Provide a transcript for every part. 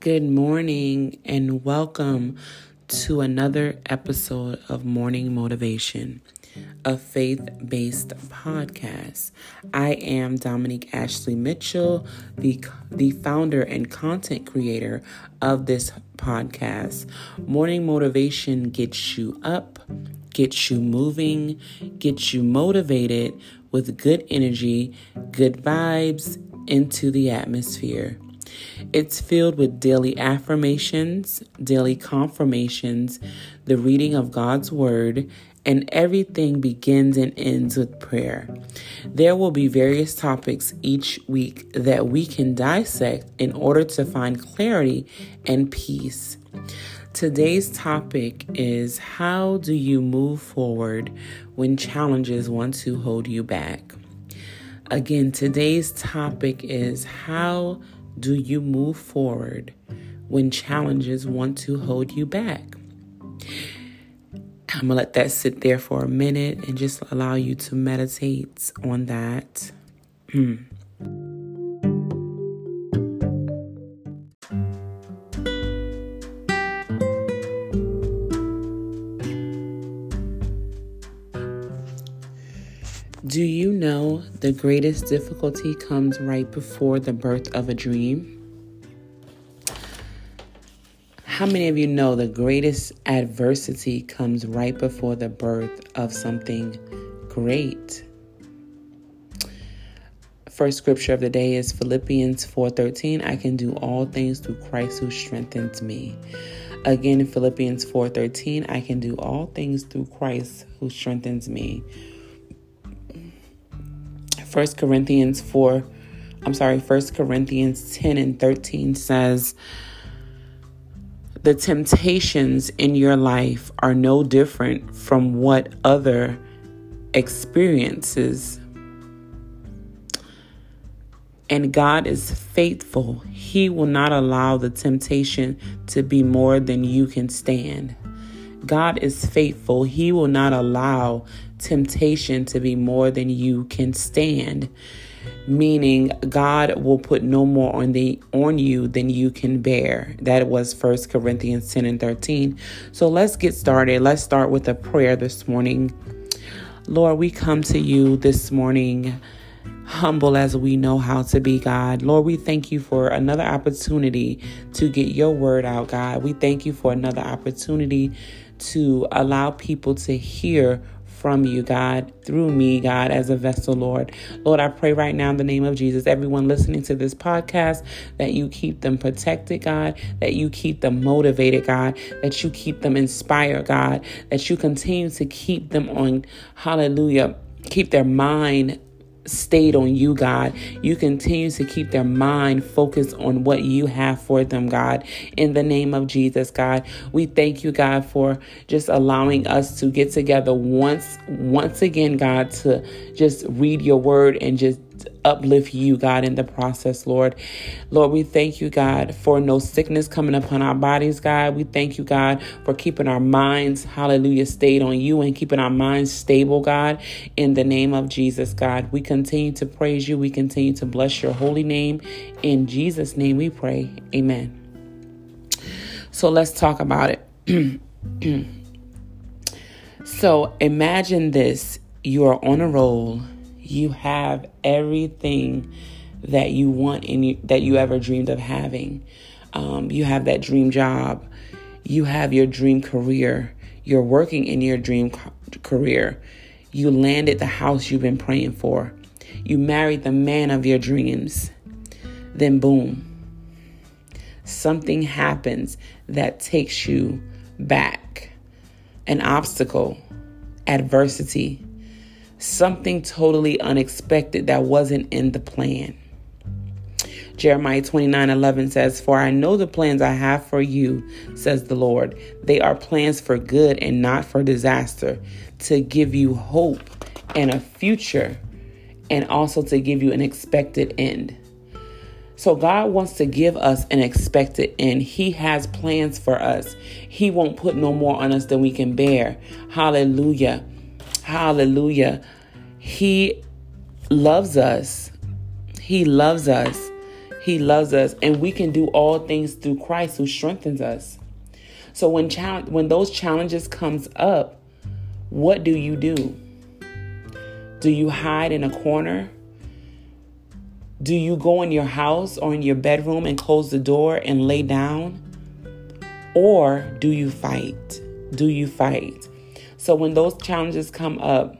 Good morning and welcome to another episode of Morning Motivation, a faith based podcast. I am Dominique Ashley Mitchell, the, the founder and content creator of this podcast. Morning Motivation gets you up, gets you moving, gets you motivated with good energy, good vibes into the atmosphere. It's filled with daily affirmations, daily confirmations, the reading of God's Word, and everything begins and ends with prayer. There will be various topics each week that we can dissect in order to find clarity and peace. Today's topic is How do you move forward when challenges want to hold you back? Again, today's topic is How do you move forward when challenges want to hold you back? I'm going to let that sit there for a minute and just allow you to meditate on that. Hmm. Know the greatest difficulty comes right before the birth of a dream? How many of you know the greatest adversity comes right before the birth of something great? First scripture of the day is Philippians 4:13. I can do all things through Christ who strengthens me. Again, Philippians 4:13, I can do all things through Christ who strengthens me. 1 Corinthians 4, I'm sorry, 1 Corinthians 10 and 13 says, The temptations in your life are no different from what other experiences. And God is faithful. He will not allow the temptation to be more than you can stand. God is faithful. He will not allow temptation to be more than you can stand meaning God will put no more on the on you than you can bear. That was First Corinthians 10 and 13. So let's get started. Let's start with a prayer this morning. Lord, we come to you this morning humble as we know how to be, God. Lord, we thank you for another opportunity to get your word out, God. We thank you for another opportunity to allow people to hear from you, God, through me, God, as a vessel, Lord. Lord, I pray right now in the name of Jesus, everyone listening to this podcast, that you keep them protected, God, that you keep them motivated, God, that you keep them inspired, God, that you continue to keep them on, hallelujah, keep their mind stayed on you, God. You continue to keep their mind focused on what you have for them, God. In the name of Jesus, God, we thank you, God, for just allowing us to get together once, once again, God, to just read your word and just uplift you, God, in the process, Lord. Lord, we thank you, God, for no sickness coming upon our bodies, God. We thank you, God, for keeping our minds, hallelujah, stayed on you and keeping our minds stable, God, in the name of Jesus, God. We continue to praise you. We continue to bless your holy name. In Jesus' name we pray. Amen. So let's talk about it. so imagine this you are on a roll you have everything that you want and that you ever dreamed of having. Um, you have that dream job. You have your dream career. You're working in your dream career. You landed the house you've been praying for. You married the man of your dreams. Then, boom, something happens that takes you back. An obstacle, adversity, something totally unexpected that wasn't in the plan. Jeremiah 29 11 says, For I know the plans I have for you, says the Lord. They are plans for good and not for disaster, to give you hope and a future, and also to give you an expected end. So, God wants to give us an expected end. He has plans for us. He won't put no more on us than we can bear. Hallelujah. Hallelujah. He loves us. He loves us. He loves us, and we can do all things through Christ who strengthens us. So when challenge, when those challenges comes up, what do you do? Do you hide in a corner? Do you go in your house or in your bedroom and close the door and lay down? Or do you fight? Do you fight? So when those challenges come up,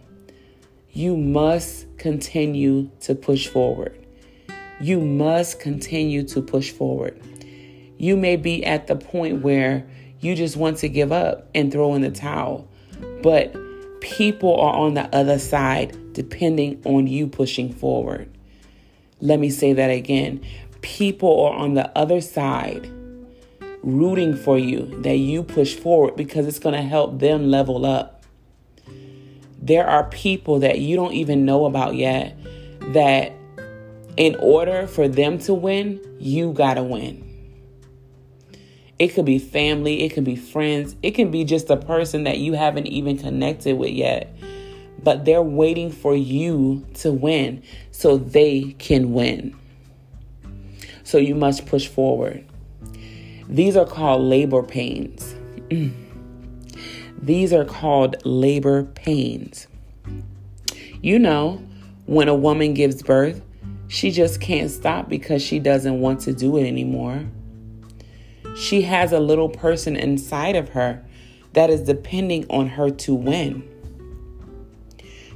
you must continue to push forward. You must continue to push forward. You may be at the point where you just want to give up and throw in the towel, but people are on the other side depending on you pushing forward. Let me say that again. People are on the other side rooting for you that you push forward because it's going to help them level up. There are people that you don't even know about yet that in order for them to win, you got to win. It could be family, it could be friends, it can be just a person that you haven't even connected with yet. But they're waiting for you to win so they can win. So you must push forward. These are called labor pains. These are called labor pains. You know, when a woman gives birth, she just can't stop because she doesn't want to do it anymore. She has a little person inside of her that is depending on her to win.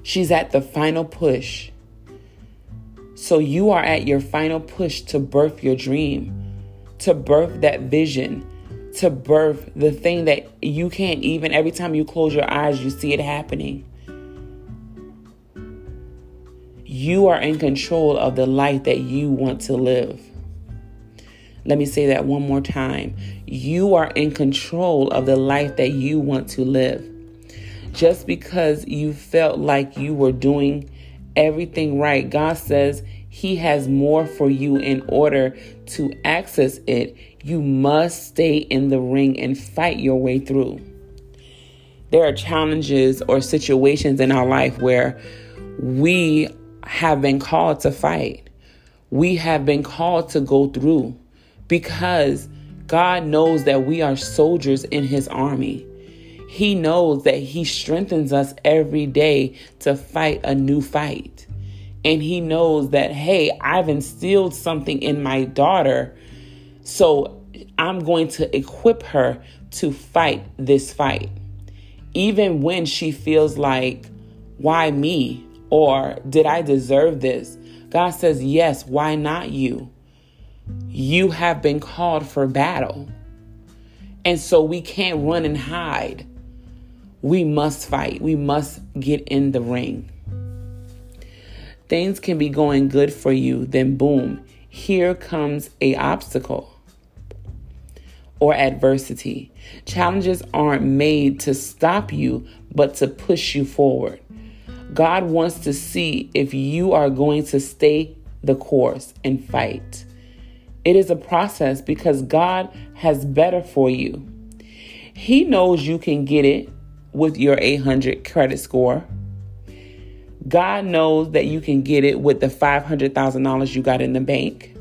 She's at the final push. So you are at your final push to birth your dream, to birth that vision, to birth the thing that you can't even, every time you close your eyes, you see it happening. You are in control of the life that you want to live. Let me say that one more time. You are in control of the life that you want to live. Just because you felt like you were doing everything right, God says He has more for you in order to access it. You must stay in the ring and fight your way through. There are challenges or situations in our life where we have been called to fight. We have been called to go through because God knows that we are soldiers in His army. He knows that He strengthens us every day to fight a new fight. And He knows that, hey, I've instilled something in my daughter. So I'm going to equip her to fight this fight. Even when she feels like, why me? Or did I deserve this? God says, yes, why not you? You have been called for battle. And so we can't run and hide. We must fight. We must get in the ring. Things can be going good for you, then boom, here comes a obstacle or adversity. Challenges aren't made to stop you, but to push you forward. God wants to see if you are going to stay the course and fight. It is a process because God has better for you. He knows you can get it with your 800 credit score. God knows that you can get it with the $500,000 you got in the bank.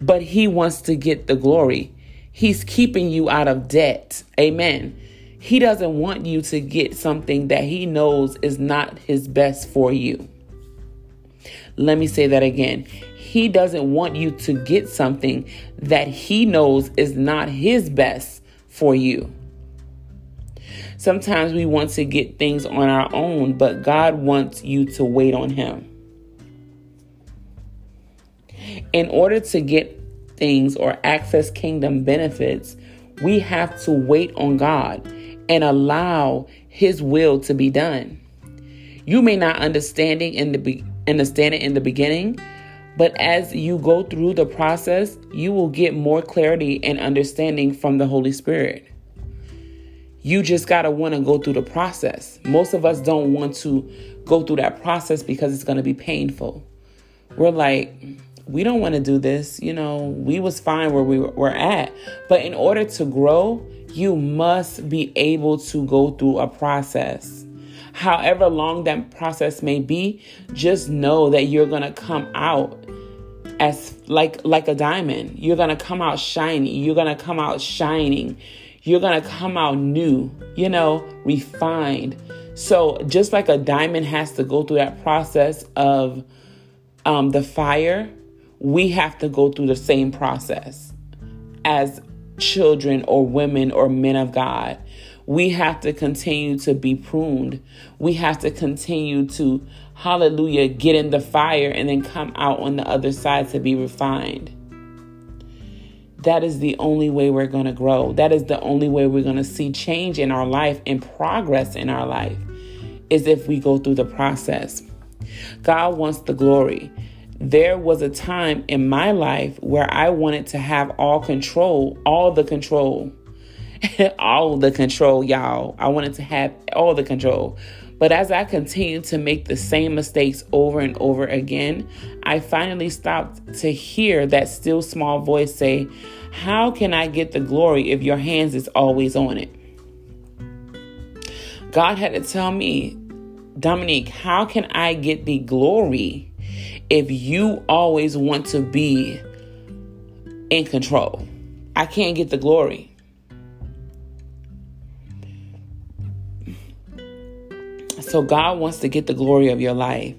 But He wants to get the glory. He's keeping you out of debt. Amen. He doesn't want you to get something that He knows is not His best for you. Let me say that again. He doesn't want you to get something that He knows is not His best for you. Sometimes we want to get things on our own, but God wants you to wait on Him. In order to get things or access kingdom benefits, we have to wait on God and allow His will to be done. You may not understanding in the be- understand it in the beginning, but as you go through the process, you will get more clarity and understanding from the Holy Spirit. You just got to want to go through the process. Most of us don't want to go through that process because it's going to be painful. We're like, we don't want to do this. You know, we was fine where we were at. But in order to grow, you must be able to go through a process. However long that process may be, just know that you're going to come out as like like a diamond. You're going to come out shiny. You're going to come out shining. You're going to come out new, you know, refined. So just like a diamond has to go through that process of um, the fire, we have to go through the same process as children or women or men of God. We have to continue to be pruned. We have to continue to, hallelujah, get in the fire and then come out on the other side to be refined. That is the only way we're going to grow. That is the only way we're going to see change in our life and progress in our life is if we go through the process. God wants the glory. There was a time in my life where I wanted to have all control, all the control, all the control, y'all. I wanted to have all the control. But as I continued to make the same mistakes over and over again, I finally stopped to hear that still small voice say, How can I get the glory if your hands is always on it? God had to tell me, Dominique, how can I get the glory if you always want to be in control? I can't get the glory. So, God wants to get the glory of your life.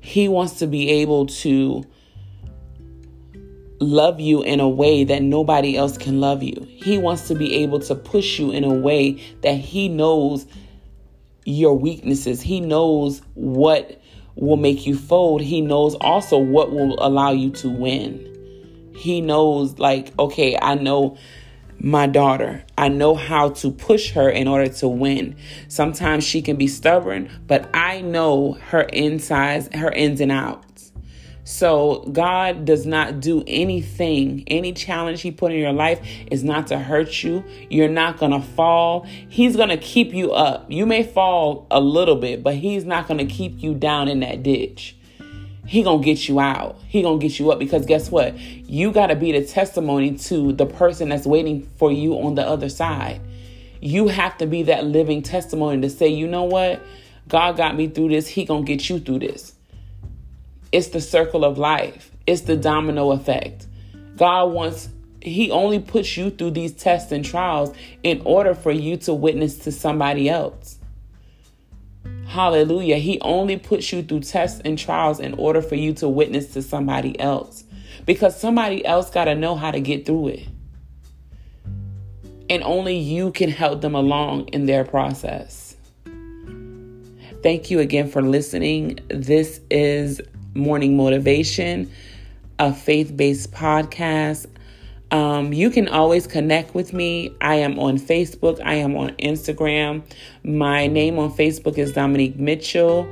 He wants to be able to love you in a way that nobody else can love you. He wants to be able to push you in a way that He knows your weaknesses. He knows what will make you fold. He knows also what will allow you to win. He knows, like, okay, I know my daughter. I know how to push her in order to win. Sometimes she can be stubborn, but I know her insides, her ins and outs. So God does not do anything, any challenge He put in your life is not to hurt you. You're not going to fall. He's going to keep you up. You may fall a little bit, but He's not going to keep you down in that ditch. He to get you out. He to get you up because guess what? You got to be the testimony to the person that's waiting for you on the other side. You have to be that living testimony to say, you know what? God got me through this. He to get you through this. It's the circle of life, it's the domino effect. God wants, He only puts you through these tests and trials in order for you to witness to somebody else. Hallelujah. He only puts you through tests and trials in order for you to witness to somebody else because somebody else got to know how to get through it. And only you can help them along in their process. Thank you again for listening. This is Morning Motivation, a faith based podcast. Um, you can always connect with me. I am on Facebook, I am on Instagram. My name on Facebook is Dominique Mitchell.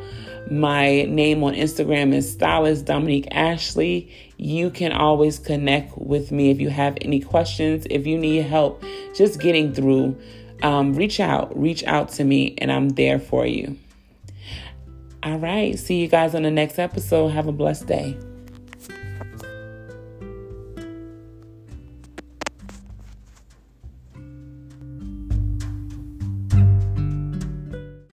My name on Instagram is Stylist Dominique Ashley. You can always connect with me if you have any questions, if you need help just getting through. Um, reach out, reach out to me, and I'm there for you. All right. See you guys on the next episode. Have a blessed day.